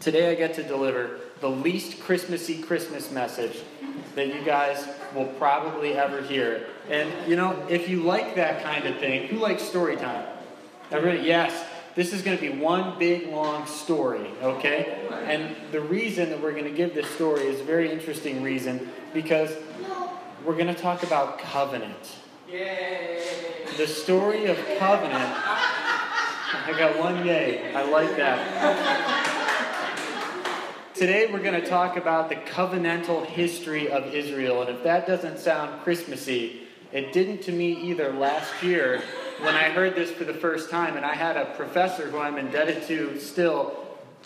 Today I get to deliver the least Christmassy Christmas message that you guys will probably ever hear. And you know, if you like that kind of thing, who likes story time? Everybody, yes. This is going to be one big long story, okay? And the reason that we're going to give this story is a very interesting reason because we're going to talk about covenant. Yay! The story of covenant. I got one yay. I like that. Today we're going to talk about the covenantal history of Israel. And if that doesn't sound Christmassy, it didn't to me either last year when I heard this for the first time. And I had a professor who I'm indebted to still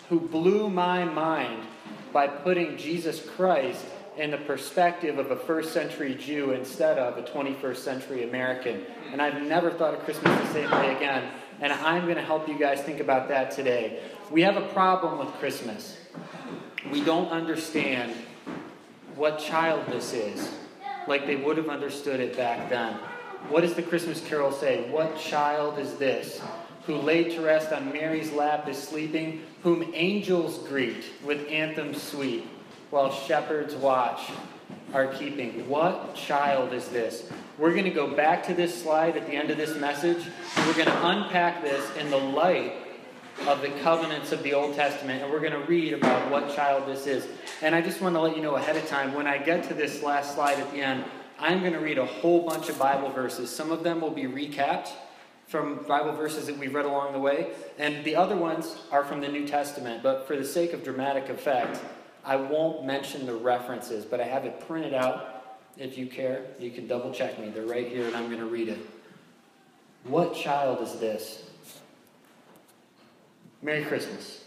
who blew my mind by putting Jesus Christ in the perspective of a first century Jew instead of a 21st century American. And I've never thought of Christmas the same way again. And I'm going to help you guys think about that today. We have a problem with Christmas we don't understand what child this is, like they would have understood it back then. What does the Christmas carol say? What child is this? Who laid to rest on Mary's lap is sleeping, whom angels greet with anthems sweet, while shepherds watch are keeping. What child is this? We're going to go back to this slide at the end of this message. We're going to unpack this in the light of the covenants of the Old Testament, and we're going to read about what child this is. And I just want to let you know ahead of time, when I get to this last slide at the end, I'm going to read a whole bunch of Bible verses. Some of them will be recapped from Bible verses that we've read along the way, and the other ones are from the New Testament. But for the sake of dramatic effect, I won't mention the references, but I have it printed out. If you care, you can double check me. They're right here, and I'm going to read it. What child is this? Merry Christmas.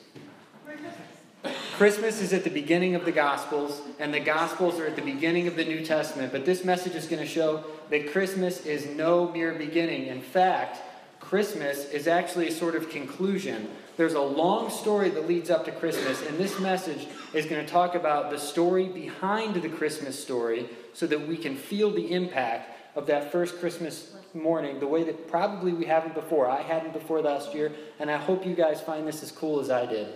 Christmas is at the beginning of the Gospels, and the Gospels are at the beginning of the New Testament. But this message is going to show that Christmas is no mere beginning. In fact, Christmas is actually a sort of conclusion. There's a long story that leads up to Christmas, and this message is going to talk about the story behind the Christmas story so that we can feel the impact of that first Christmas morning the way that probably we haven't before. I hadn't before last year, and I hope you guys find this as cool as I did.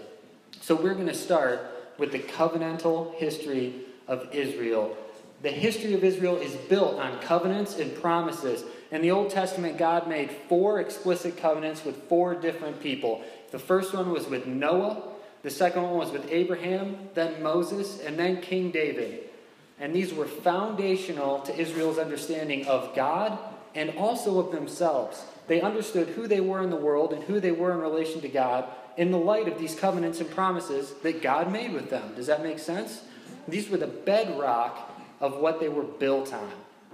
So, we're going to start with the covenantal history of Israel. The history of Israel is built on covenants and promises. In the Old Testament, God made four explicit covenants with four different people. The first one was with Noah, the second one was with Abraham, then Moses, and then King David. And these were foundational to Israel's understanding of God and also of themselves. They understood who they were in the world and who they were in relation to God in the light of these covenants and promises that God made with them. Does that make sense? These were the bedrock of what they were built on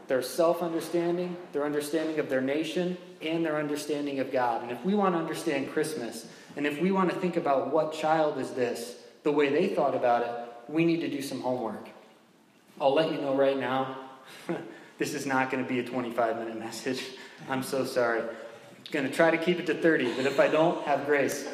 their self understanding, their understanding of their nation, and their understanding of God. And if we want to understand Christmas, and if we want to think about what child is this, the way they thought about it, we need to do some homework. I'll let you know right now This is not going to be a 25 minute message. I'm so sorry. I'm going to try to keep it to 30, but if I don't, have grace.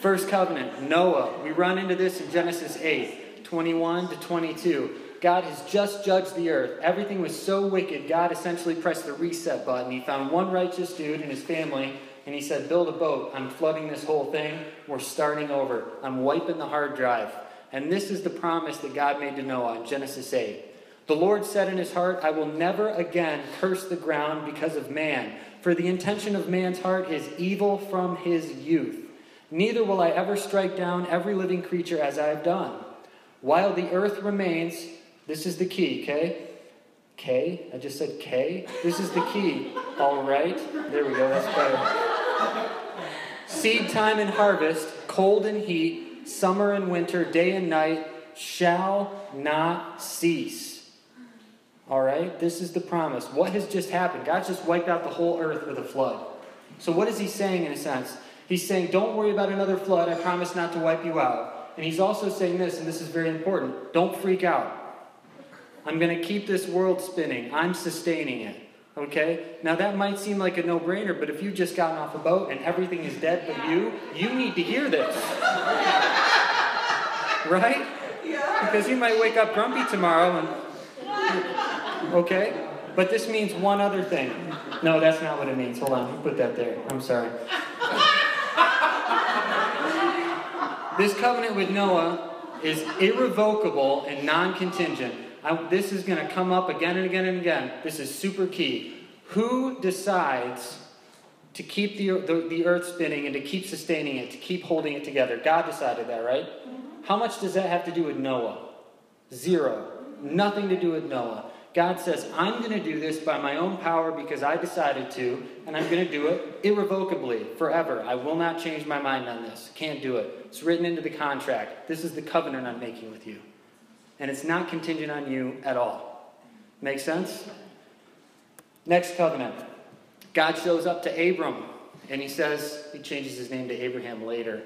First covenant, Noah. We run into this in Genesis 8, 21 to 22. God has just judged the earth. Everything was so wicked, God essentially pressed the reset button. He found one righteous dude and his family, and he said, Build a boat. I'm flooding this whole thing. We're starting over. I'm wiping the hard drive. And this is the promise that God made to Noah in Genesis 8. The Lord said in his heart, I will never again curse the ground because of man, for the intention of man's heart is evil from his youth. Neither will I ever strike down every living creature as I have done. While the earth remains, this is the key, okay? K? I just said K? This is the key. All right. There we go. That's better. Seed time and harvest, cold and heat, summer and winter, day and night shall not cease. All right? This is the promise. What has just happened? God just wiped out the whole earth with a flood. So, what is he saying in a sense? He's saying, Don't worry about another flood. I promise not to wipe you out. And he's also saying this, and this is very important don't freak out. I'm going to keep this world spinning, I'm sustaining it. Okay? Now, that might seem like a no brainer, but if you've just gotten off a boat and everything is dead but you, you need to hear this. right? Because you might wake up grumpy tomorrow and Okay? But this means one other thing. No, that's not what it means. Hold on. Put that there. I'm sorry. This covenant with Noah is irrevocable and non contingent. This is going to come up again and again and again. This is super key. Who decides to keep the, the, the, earth spinning and to keep sustaining it, to keep holding it together? God decided that, right? Mm-hmm. How much does that have to do with Noah? Zero. Nothing to do with Noah. God says, I'm going to do this by my own power because I decided to, and I'm going to do it irrevocably, forever. I will not change my mind on this. Can't do it. It's written into the contract. This is the covenant I'm making with you. And it's not contingent on you at all. Make sense? Next covenant. God shows up to Abram, and he says, he changes his name to Abraham later.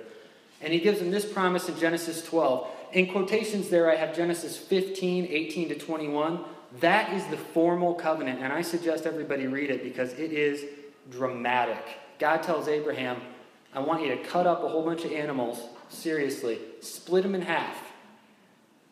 And he gives him this promise in Genesis 12. In quotations there, I have Genesis 15, 18 to 21. That is the formal covenant, and I suggest everybody read it because it is dramatic. God tells Abraham, I want you to cut up a whole bunch of animals, seriously, split them in half.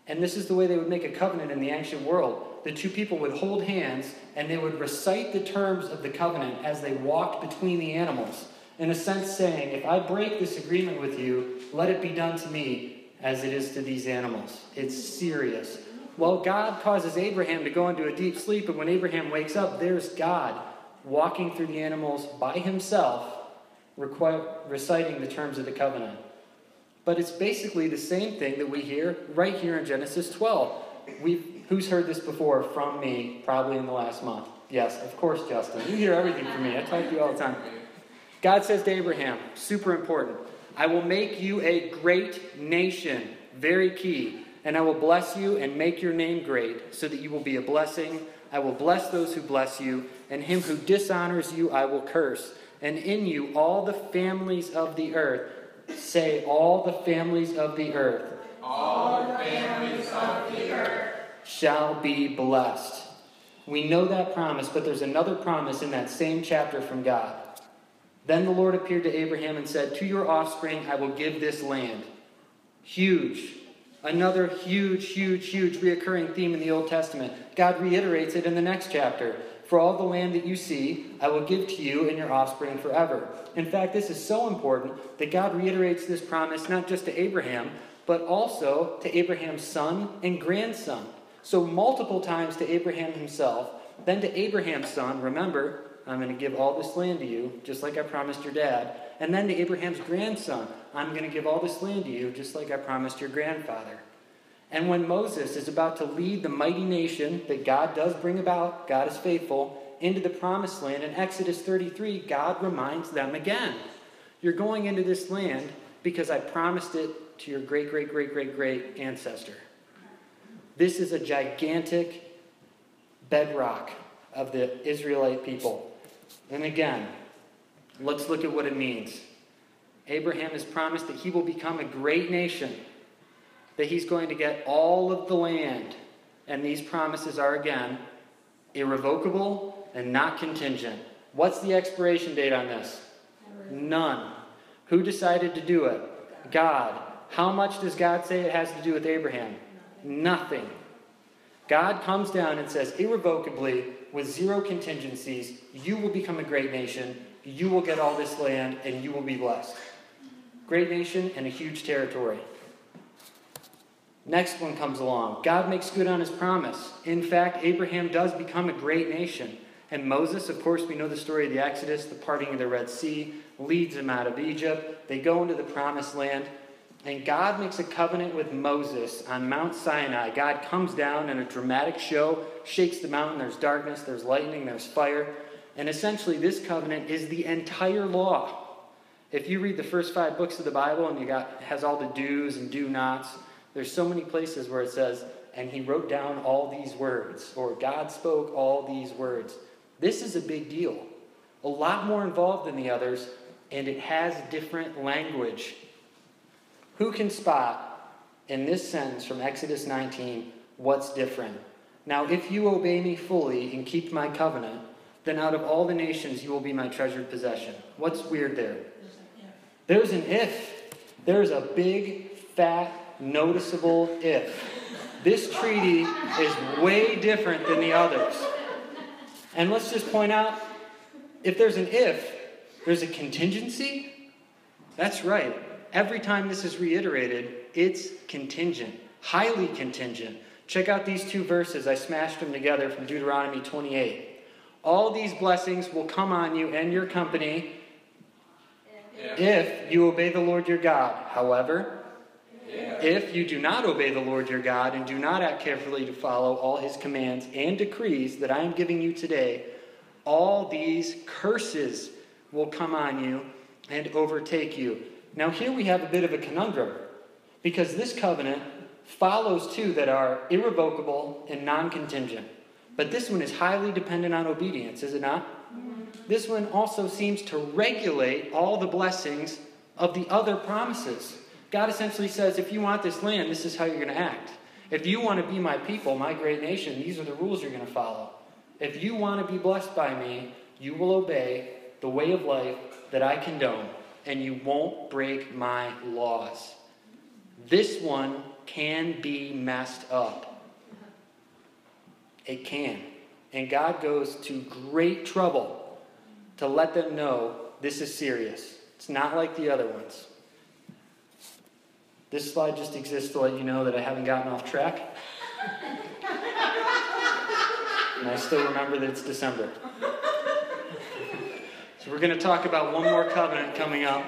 And this is the way they would make a covenant in the ancient world. The two people would hold hands and they would recite the terms of the covenant as they walked between the animals. In a sense, saying, If I break this agreement with you, let it be done to me as it is to these animals. It's serious. Well, God causes Abraham to go into a deep sleep, and when Abraham wakes up, there's God walking through the animals by himself, reciting the terms of the covenant. But it's basically the same thing that we hear right here in Genesis 12. we who's heard this before from me, probably in the last month? Yes, of course, Justin. You hear everything from me. I talk to you all the time. God says to Abraham, super important, I will make you a great nation. Very key. And I will bless you and make your name great, so that you will be a blessing. I will bless those who bless you, and him who dishonors you I will curse. And in you all the families of the earth, say, all the families of the earth. All the families of the earth shall be blessed. We know that promise, but there's another promise in that same chapter from God. Then the Lord appeared to Abraham and said, To your offspring I will give this land. Huge. Another huge, huge, huge reoccurring theme in the Old Testament. God reiterates it in the next chapter. For all the land that you see, I will give to you and your offspring forever. In fact, this is so important that God reiterates this promise not just to Abraham, but also to Abraham's son and grandson. So, multiple times to Abraham himself, then to Abraham's son. Remember, I'm going to give all this land to you, just like I promised your dad. And then to Abraham's grandson, I'm going to give all this land to you, just like I promised your grandfather. And when Moses is about to lead the mighty nation that God does bring about, God is faithful, into the promised land in Exodus 33, God reminds them again You're going into this land because I promised it to your great, great, great, great, great ancestor. This is a gigantic bedrock of the Israelite people. And again, let's look at what it means. Abraham has promised that he will become a great nation, that he's going to get all of the land. And these promises are, again, irrevocable and not contingent. What's the expiration date on this? None. Who decided to do it? God. How much does God say it has to do with Abraham? Nothing. God comes down and says irrevocably, with zero contingencies, you will become a great nation, you will get all this land, and you will be blessed. Great nation and a huge territory. Next one comes along. God makes good on his promise. In fact, Abraham does become a great nation. And Moses, of course, we know the story of the Exodus, the parting of the Red Sea, leads them out of Egypt. They go into the promised land. And God makes a covenant with Moses on Mount Sinai. God comes down in a dramatic show, shakes the mountain. There's darkness, there's lightning, there's fire. And essentially, this covenant is the entire law. If you read the first five books of the Bible and you got has all the do's and do nots, there's so many places where it says, and he wrote down all these words, or God spoke all these words. This is a big deal. A lot more involved than the others, and it has different language. Who can spot in this sentence from Exodus 19 what's different? Now, if you obey me fully and keep my covenant, then out of all the nations you will be my treasured possession. What's weird there? There's an if. There's a big, fat, noticeable if. This treaty is way different than the others. And let's just point out if there's an if, there's a contingency. That's right. every time this is reiterated, it's contingent, highly contingent. Check out these two verses. I smashed them together from Deuteronomy 28. All these blessings will come on you and your company if you obey the Lord your God. However, if you do not obey the Lord your God and do not act carefully to follow all his commands and decrees that I am giving you today, all these curses will come on you and overtake you. Now, here we have a bit of a conundrum because this covenant follows two that are irrevocable and non contingent. But this one is highly dependent on obedience, is it not? Mm-hmm. This one also seems to regulate all the blessings of the other promises. God essentially says, if you want this land, this is how you're going to act. If you want to be my people, my great nation, these are the rules you're going to follow. If you want to be blessed by me, you will obey the way of life that I condone, and you won't break my laws. This one can be messed up. It can. And God goes to great trouble to let them know this is serious. It's not like the other ones. This slide just exists to let you know that I haven't gotten off track. and I still remember that it's December. So we're going to talk about one more covenant coming up.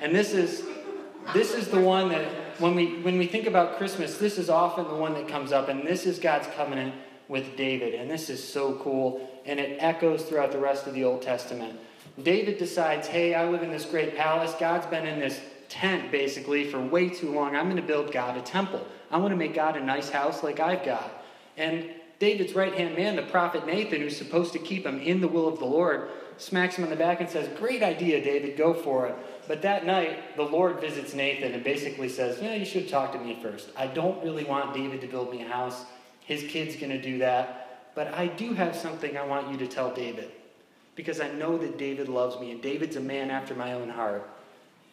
And this is this is the one that when we when we think about Christmas, this is often the one that comes up and this is God's covenant with David. And this is so cool and it echoes throughout the rest of the Old Testament. David decides, "Hey, I live in this great palace. God's been in this tent basically for way too long. I'm going to build God a temple. I want to make God a nice house like I've got." And David's right hand man, the prophet Nathan, who's supposed to keep him in the will of the Lord, smacks him on the back and says, Great idea, David, go for it. But that night, the Lord visits Nathan and basically says, Yeah, you should talk to me first. I don't really want David to build me a house. His kid's going to do that. But I do have something I want you to tell David because I know that David loves me and David's a man after my own heart.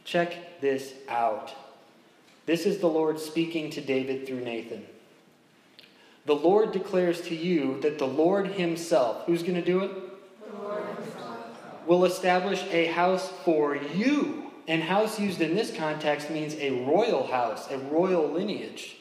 Check this out. This is the Lord speaking to David through Nathan. The Lord declares to you that the Lord Himself, who's going to do it? Will establish a house for you. And house used in this context means a royal house, a royal lineage.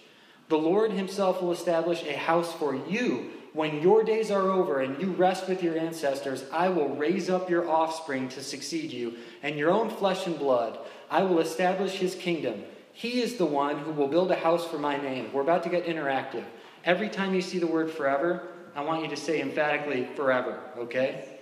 The Lord Himself will establish a house for you. When your days are over and you rest with your ancestors, I will raise up your offspring to succeed you, and your own flesh and blood. I will establish His kingdom. He is the one who will build a house for my name. We're about to get interactive. Every time you see the word forever, I want you to say emphatically forever, okay?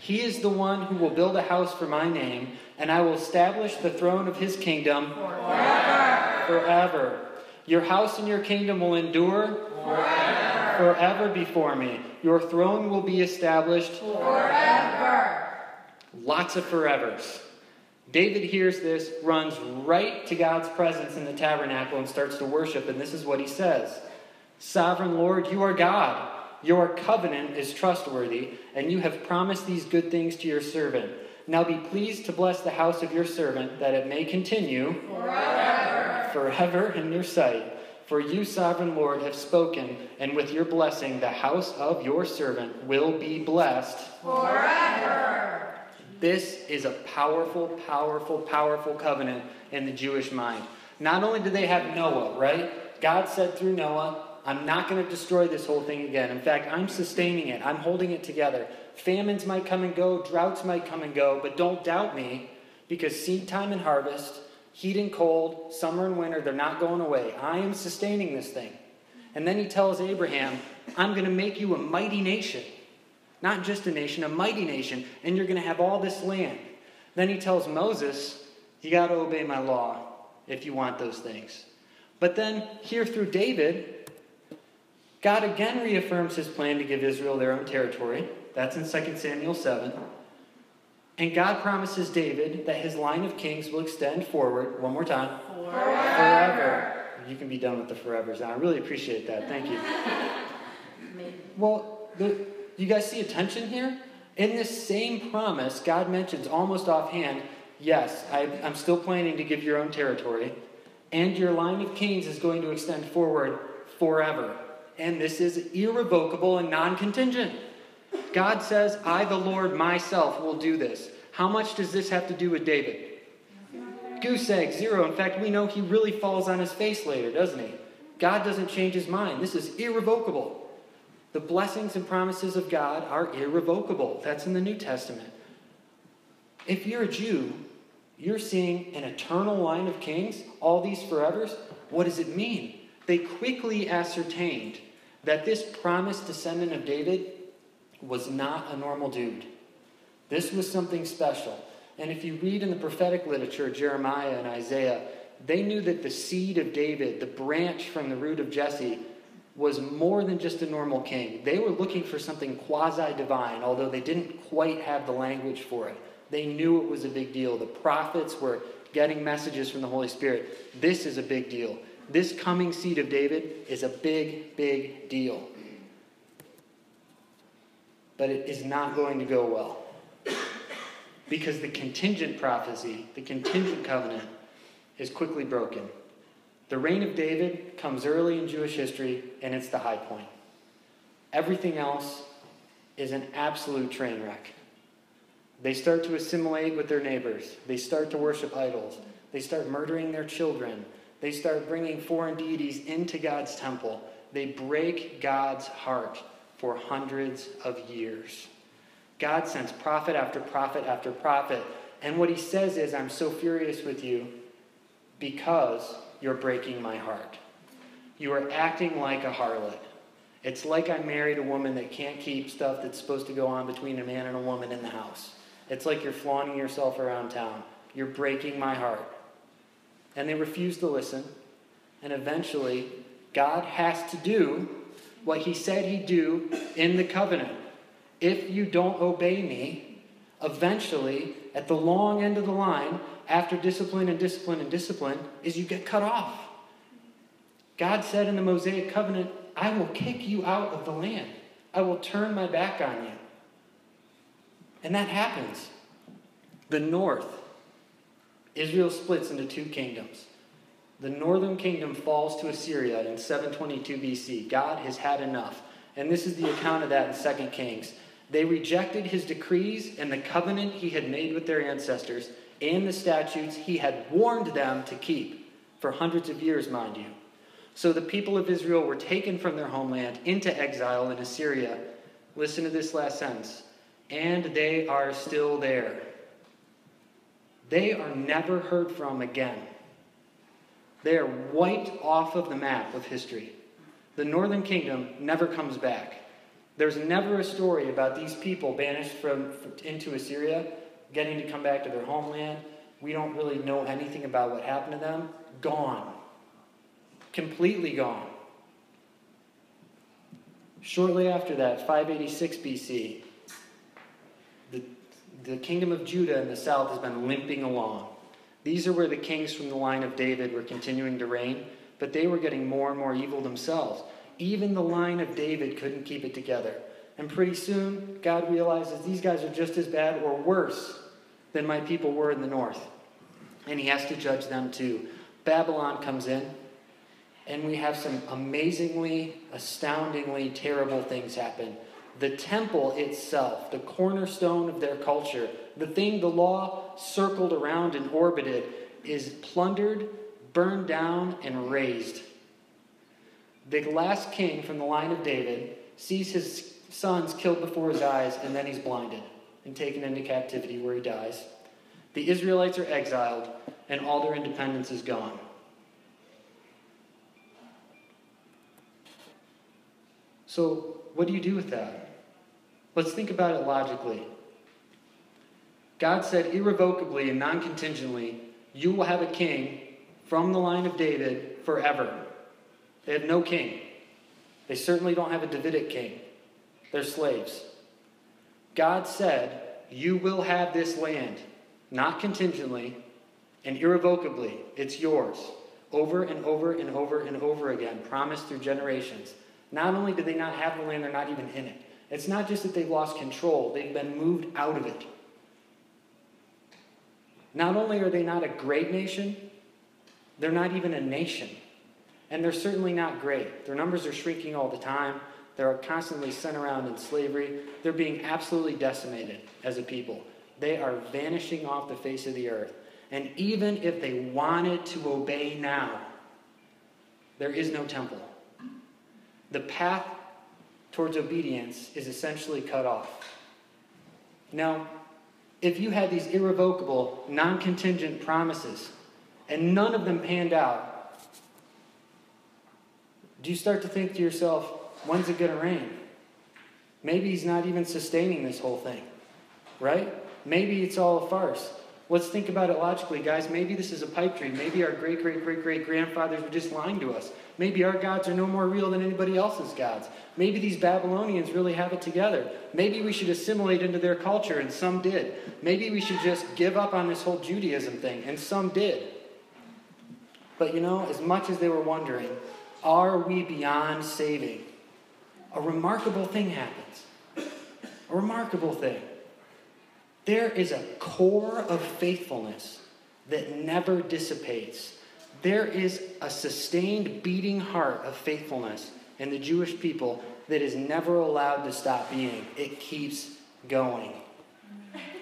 He is the one who will build a house for my name, and I will establish the throne of his kingdom forever. Forever. Your house and your kingdom will endure forever, forever before me. Your throne will be established forever. Lots of forevers. David hears this, runs right to God's presence in the tabernacle, and starts to worship. And this is what he says Sovereign Lord, you are God. Your covenant is trustworthy, and you have promised these good things to your servant. Now be pleased to bless the house of your servant, that it may continue forever, forever in your sight. For you, sovereign Lord, have spoken, and with your blessing, the house of your servant will be blessed forever. This is a powerful, powerful, powerful covenant in the Jewish mind. Not only do they have Noah, right? God said through Noah, I'm not going to destroy this whole thing again. In fact, I'm sustaining it, I'm holding it together. Famines might come and go, droughts might come and go, but don't doubt me because seed time and harvest, heat and cold, summer and winter, they're not going away. I am sustaining this thing. And then he tells Abraham, I'm going to make you a mighty nation. Not just a nation, a mighty nation, and you're going to have all this land. Then he tells Moses, You got to obey my law if you want those things. But then, here through David, God again reaffirms his plan to give Israel their own territory. That's in 2 Samuel 7. And God promises David that his line of kings will extend forward, one more time, forever. forever. You can be done with the forevers now. I really appreciate that. Thank you. Well, the, you guys see a tension here? In this same promise, God mentions almost offhand, yes, I, I'm still planning to give your own territory, and your line of kings is going to extend forward forever. And this is irrevocable and non contingent. God says, I, the Lord, myself, will do this. How much does this have to do with David? goose egg, zero. In fact, we know he really falls on his face later, doesn't he? God doesn't change his mind. This is irrevocable. The blessings and promises of God are irrevocable. That's in the New Testament. If you're a Jew, you're seeing an eternal line of kings, all these forevers. What does it mean? They quickly ascertained that this promised descendant of David was not a normal dude. This was something special. And if you read in the prophetic literature, Jeremiah and Isaiah, they knew that the seed of David, the branch from the root of Jesse, was more than just a normal king. They were looking for something quasi divine, although they didn't quite have the language for it. They knew it was a big deal. The prophets were getting messages from the Holy Spirit. This is a big deal. This coming seed of David is a big, big deal. But it is not going to go well. Because the contingent prophecy, the contingent covenant, is quickly broken. The reign of David comes early in Jewish history, and it's the high point. Everything else is an absolute train wreck. They start to assimilate with their neighbors. They start to worship idols. They start murdering their children. They start bringing foreign deities into God's temple. They break God's heart for hundreds of years. God sends prophet after prophet after prophet. And what he says is, I'm so furious with you because you're breaking my heart. You are acting like a harlot. It's like I married a woman that can't keep stuff that's supposed to go on between a man and a woman in the house. It's like you're flaunting yourself around town. You're breaking my heart. And they refuse to listen. And eventually, God has to do what he said he'd do in the covenant. If you don't obey me, eventually, at the long end of the line, after discipline and discipline and discipline, is you get cut off. God said in the Mosaic covenant, I will kick you out of the land. I will turn my back on you. And that happens. The north, Israel splits into two kingdoms. The northern kingdom falls to Assyria in 722 BC. God has had enough. And this is the account of that in 2 Kings. They rejected his decrees and the covenant he had made with their ancestors and the statutes he had warned them to keep for hundreds of years, mind you. So the people of Israel were taken from their homeland into exile in Assyria. Listen to this last sentence. And they are still there. They are never heard from again. They are wiped off of the map of history. The northern kingdom never comes back. There's never a story about these people banished from, into Assyria getting to come back to their homeland. We don't really know anything about what happened to them. Gone. Completely gone. Shortly after that, 586 BC, the, the kingdom of Judah in the south has been limping along. These are where the kings from the line of David were continuing to reign, but they were getting more and more evil themselves. Even the line of David couldn't keep it together. And pretty soon, God realizes these guys are just as bad or worse than my people were in the north. And he has to judge them too. Babylon comes in, and we have some amazingly, astoundingly terrible things happen. The temple itself, the cornerstone of their culture, the thing the law circled around and orbited, is plundered, burned down, and razed. The last king from the line of David sees his sons killed before his eyes, and then he's blinded and taken into captivity where he dies. The Israelites are exiled, and all their independence is gone. So, what do you do with that? Let's think about it logically. God said irrevocably and non contingently, You will have a king from the line of David forever. They have no king. They certainly don't have a Davidic king. They're slaves. God said, You will have this land, not contingently and irrevocably. It's yours. Over and over and over and over again, promised through generations. Not only do they not have the land, they're not even in it. It's not just that they've lost control, they've been moved out of it. Not only are they not a great nation, they're not even a nation. And they're certainly not great. Their numbers are shrinking all the time. They're constantly sent around in slavery. They're being absolutely decimated as a people. They are vanishing off the face of the earth. And even if they wanted to obey now, there is no temple. The path towards obedience is essentially cut off. Now, if you had these irrevocable, non contingent promises and none of them panned out, do you start to think to yourself, when's it going to rain? Maybe he's not even sustaining this whole thing, right? Maybe it's all a farce. Let's think about it logically, guys. Maybe this is a pipe dream. Maybe our great, great, great, great grandfathers were just lying to us. Maybe our gods are no more real than anybody else's gods. Maybe these Babylonians really have it together. Maybe we should assimilate into their culture, and some did. Maybe we should just give up on this whole Judaism thing, and some did. But you know, as much as they were wondering, are we beyond saving? A remarkable thing happens. A remarkable thing. There is a core of faithfulness that never dissipates. There is a sustained beating heart of faithfulness in the Jewish people that is never allowed to stop being. It keeps going.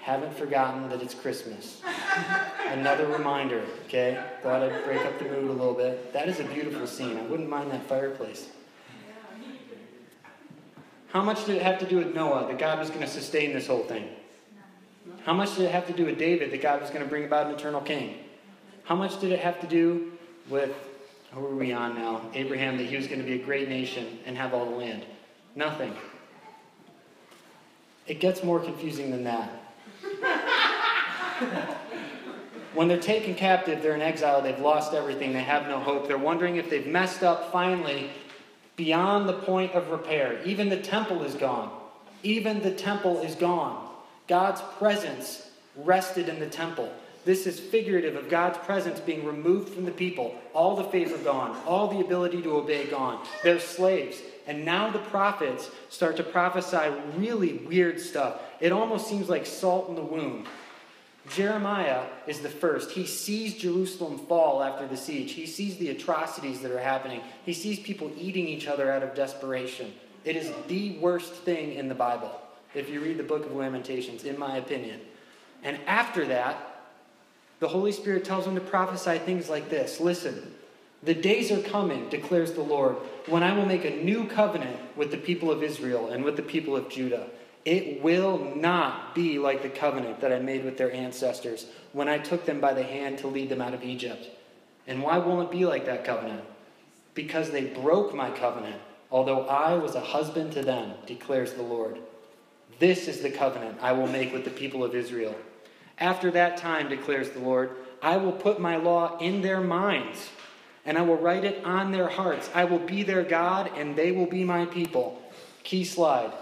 Haven't forgotten that it's Christmas. Another reminder, okay? Thought I'd break up the mood a little bit. That is a beautiful scene. I wouldn't mind that fireplace. How much did it have to do with Noah that God was going to sustain this whole thing? How much did it have to do with David that God was going to bring about an eternal king? How much did it have to do with, who are we on now? Abraham, that he was going to be a great nation and have all the land? Nothing. It gets more confusing than that. when they're taken captive, they're in exile, they've lost everything, they have no hope. They're wondering if they've messed up finally beyond the point of repair. Even the temple is gone. Even the temple is gone. God's presence rested in the temple. This is figurative of God's presence being removed from the people. All the favor gone, all the ability to obey gone. They're slaves. And now the prophets start to prophesy really weird stuff. It almost seems like salt in the wound. Jeremiah is the first. He sees Jerusalem fall after the siege. He sees the atrocities that are happening. He sees people eating each other out of desperation. It is the worst thing in the Bible if you read the book of Lamentations, in my opinion. And after that, the Holy Spirit tells him to prophesy things like this Listen, the days are coming, declares the Lord, when I will make a new covenant with the people of Israel and with the people of Judah. It will not be like the covenant that I made with their ancestors when I took them by the hand to lead them out of Egypt. And why won't it be like that covenant? Because they broke my covenant, although I was a husband to them, declares the Lord. This is the covenant I will make with the people of Israel. After that time, declares the Lord, I will put my law in their minds, and I will write it on their hearts. I will be their God, and they will be my people. Key slide.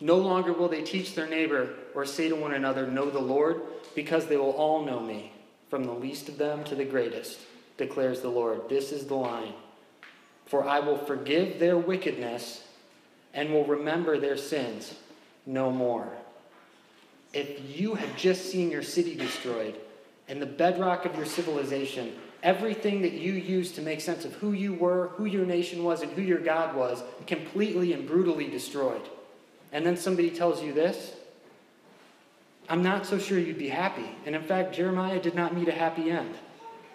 No longer will they teach their neighbor or say to one another, Know the Lord, because they will all know me, from the least of them to the greatest, declares the Lord. This is the line. For I will forgive their wickedness and will remember their sins no more. If you have just seen your city destroyed and the bedrock of your civilization, everything that you used to make sense of who you were, who your nation was, and who your God was, completely and brutally destroyed, and then somebody tells you this, I'm not so sure you'd be happy. And in fact, Jeremiah did not meet a happy end.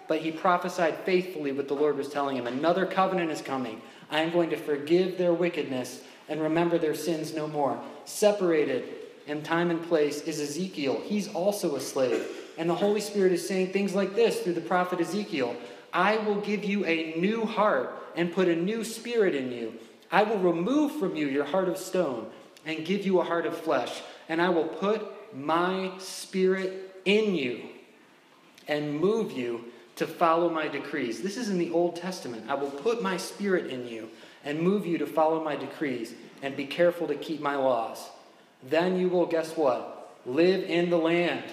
But he prophesied faithfully what the Lord was telling him. Another covenant is coming. I am going to forgive their wickedness and remember their sins no more. Separated in time and place is Ezekiel. He's also a slave. And the Holy Spirit is saying things like this through the prophet Ezekiel I will give you a new heart and put a new spirit in you. I will remove from you your heart of stone and give you a heart of flesh. And I will put my spirit in you and move you to follow my decrees. This is in the Old Testament. I will put my spirit in you and move you to follow my decrees and be careful to keep my laws. Then you will, guess what? Live in the land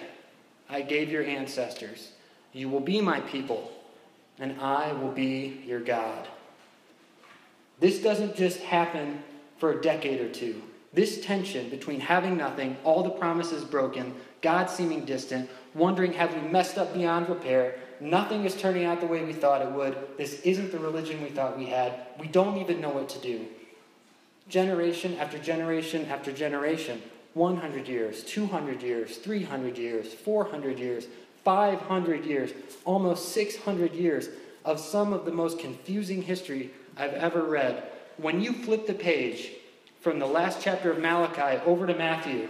I gave your ancestors. You will be my people, and I will be your God. This doesn't just happen for a decade or two. This tension between having nothing, all the promises broken, God seeming distant, wondering, have we messed up beyond repair, Nothing is turning out the way we thought it would. This isn't the religion we thought we had. We don't even know what to do. Generation after generation after generation 100 years, 200 years, 300 years, 400 years, 500 years, almost 600 years of some of the most confusing history I've ever read. When you flip the page from the last chapter of Malachi over to Matthew,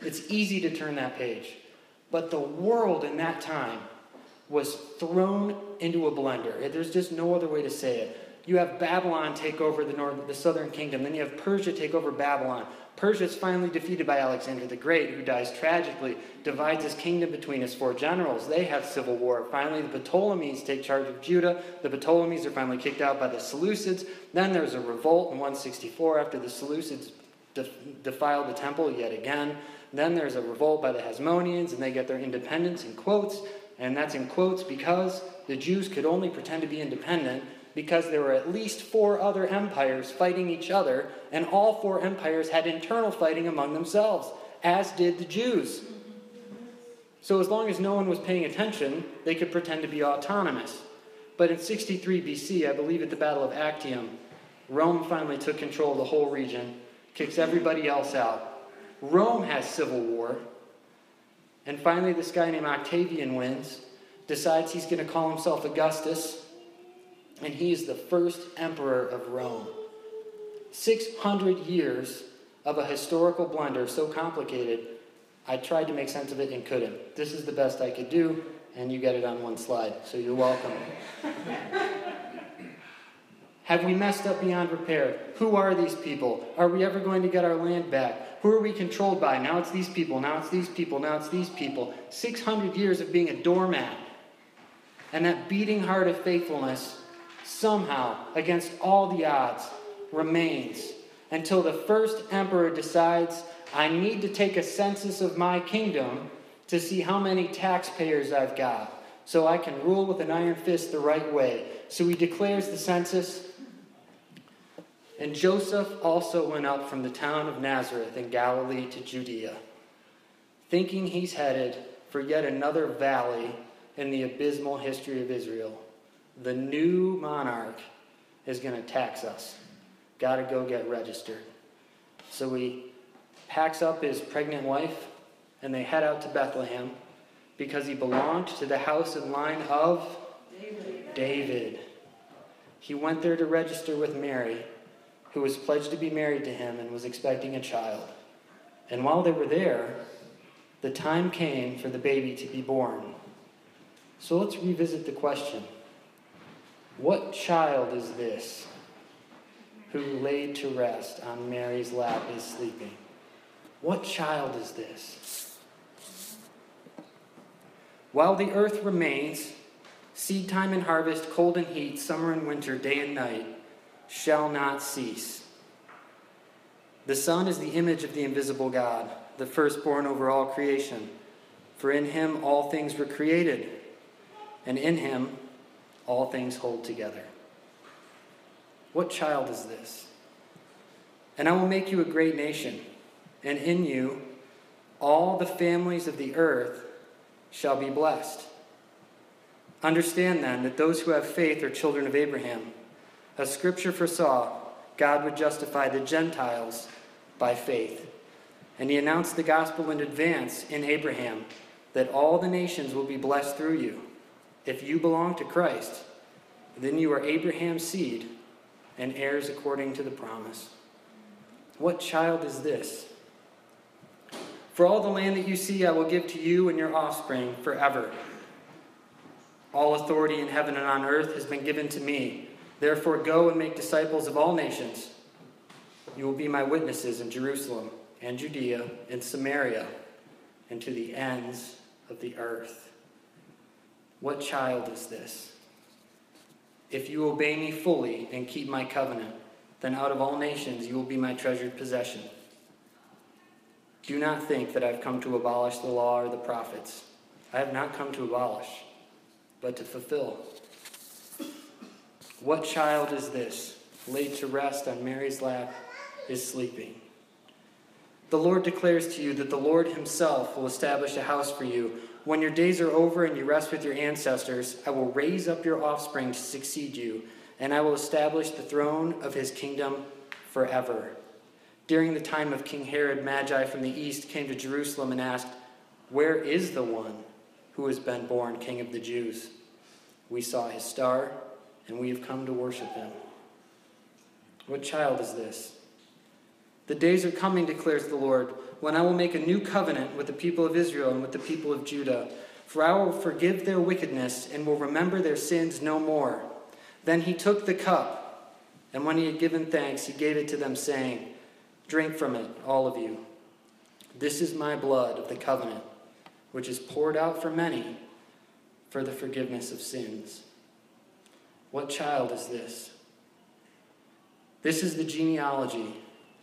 it's easy to turn that page. But the world in that time was thrown into a blender. There's just no other way to say it. You have Babylon take over the north, the southern kingdom. Then you have Persia take over Babylon. Persia is finally defeated by Alexander the Great, who dies tragically, divides his kingdom between his four generals. They have civil war. Finally, the Ptolemies take charge of Judah. The Ptolemies are finally kicked out by the Seleucids. Then there's a revolt in 164 after the Seleucids defile the temple yet again. Then there's a revolt by the Hasmoneans, and they get their independence in quotes. And that's in quotes because the Jews could only pretend to be independent because there were at least four other empires fighting each other, and all four empires had internal fighting among themselves, as did the Jews. So, as long as no one was paying attention, they could pretend to be autonomous. But in 63 BC, I believe at the Battle of Actium, Rome finally took control of the whole region, kicks everybody else out. Rome has civil war. And finally, this guy named Octavian wins, decides he's going to call himself Augustus, and he is the first emperor of Rome. 600 years of a historical blunder so complicated, I tried to make sense of it and couldn't. This is the best I could do, and you get it on one slide, so you're welcome. Have we messed up beyond repair? Who are these people? Are we ever going to get our land back? Who are we controlled by? Now it's these people, now it's these people, now it's these people. 600 years of being a doormat. And that beating heart of faithfulness somehow, against all the odds, remains until the first emperor decides, I need to take a census of my kingdom to see how many taxpayers I've got so I can rule with an iron fist the right way. So he declares the census. And Joseph also went up from the town of Nazareth in Galilee to Judea, thinking he's headed for yet another valley in the abysmal history of Israel the new monarch is going to tax us. Got to go get registered. So he packs up his pregnant wife and they head out to Bethlehem because he belonged to the house and line of David. David. He went there to register with Mary, who was pledged to be married to him and was expecting a child. And while they were there, the time came for the baby to be born. So let's revisit the question what child is this who laid to rest on Mary's lap is sleeping? What child is this? While the earth remains, seed time and harvest, cold and heat, summer and winter, day and night, shall not cease. The Son is the image of the invisible God, the firstborn over all creation. For in him all things were created, and in him all things hold together. What child is this? And I will make you a great nation, and in you all the families of the earth shall be blessed. Understand then that those who have faith are children of Abraham. As Scripture foresaw, God would justify the Gentiles by faith. And he announced the gospel in advance in Abraham that all the nations will be blessed through you. If you belong to Christ, then you are Abraham's seed and heirs according to the promise. What child is this? For all the land that you see, I will give to you and your offspring forever. All authority in heaven and on earth has been given to me. Therefore, go and make disciples of all nations. You will be my witnesses in Jerusalem and Judea and Samaria and to the ends of the earth. What child is this? If you obey me fully and keep my covenant, then out of all nations you will be my treasured possession. Do not think that I've come to abolish the law or the prophets. I have not come to abolish, but to fulfill. What child is this, laid to rest on Mary's lap, is sleeping? The Lord declares to you that the Lord himself will establish a house for you when your days are over and you rest with your ancestors, I will raise up your offspring to succeed you, and I will establish the throne of his kingdom forever. During the time of King Herod, Magi from the east came to Jerusalem and asked, Where is the one who has been born King of the Jews. We saw his star, and we have come to worship him. What child is this? The days are coming, declares the Lord, when I will make a new covenant with the people of Israel and with the people of Judah. For I will forgive their wickedness and will remember their sins no more. Then he took the cup, and when he had given thanks, he gave it to them, saying, Drink from it, all of you. This is my blood of the covenant, which is poured out for many for the forgiveness of sins. What child is this? This is the genealogy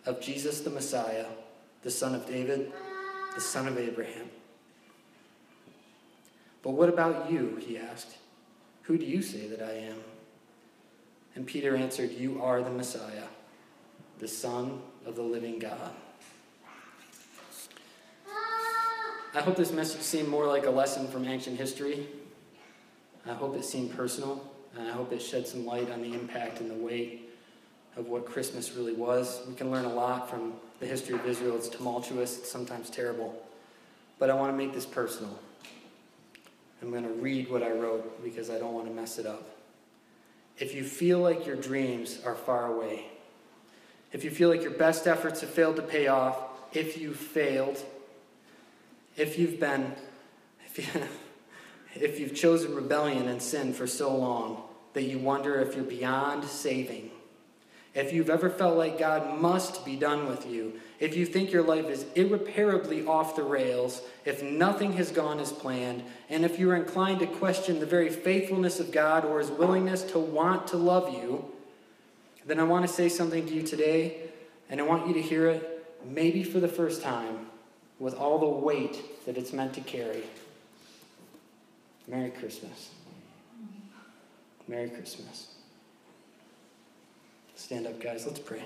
of Jesus the Messiah, the son of David, the son of Abraham. But what about you? He asked. Who do you say that I am? And Peter answered, You are the Messiah, the Son of the living God. I hope this message seemed more like a lesson from ancient history. I hope it seemed personal, and I hope it shed some light on the impact and the weight of what Christmas really was. We can learn a lot from the history of Israel. It's tumultuous, it's sometimes terrible. But I want to make this personal. I'm going to read what I wrote because I don't want to mess it up. If you feel like your dreams are far away, if you feel like your best efforts have failed to pay off, if you've failed, if you've been, if, you, if you've chosen rebellion and sin for so long that you wonder if you're beyond saving, if you've ever felt like God must be done with you, if you think your life is irreparably off the rails, if nothing has gone as planned, and if you're inclined to question the very faithfulness of God or his willingness to want to love you, then I want to say something to you today, and I want you to hear it maybe for the first time with all the weight that it's meant to carry. Merry Christmas. Merry Christmas. Stand up, guys. Let's pray.